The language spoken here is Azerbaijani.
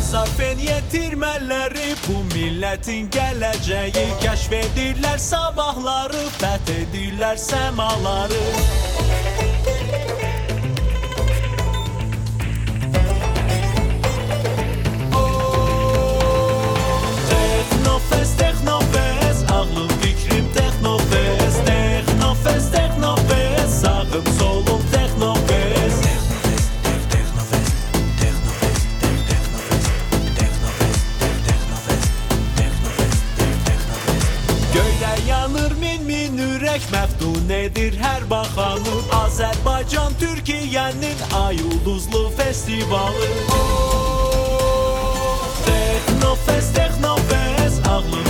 Mesafen yetirmələri bu millətin gələcəyi. Kəşf edirlər sabahları, fəth edirlər səmaları Texnofest, Texnofest, ağlım fikrim Texnofest. Texnofest, Texnofest, sağım solum Texnofest Göydə yanır min min ürək Məftun edir hər baxanı Azərbaycan Türkiyənin ay ulduzlu festivalı. Oh, Texnofest, Texnofest Ağlım fikrim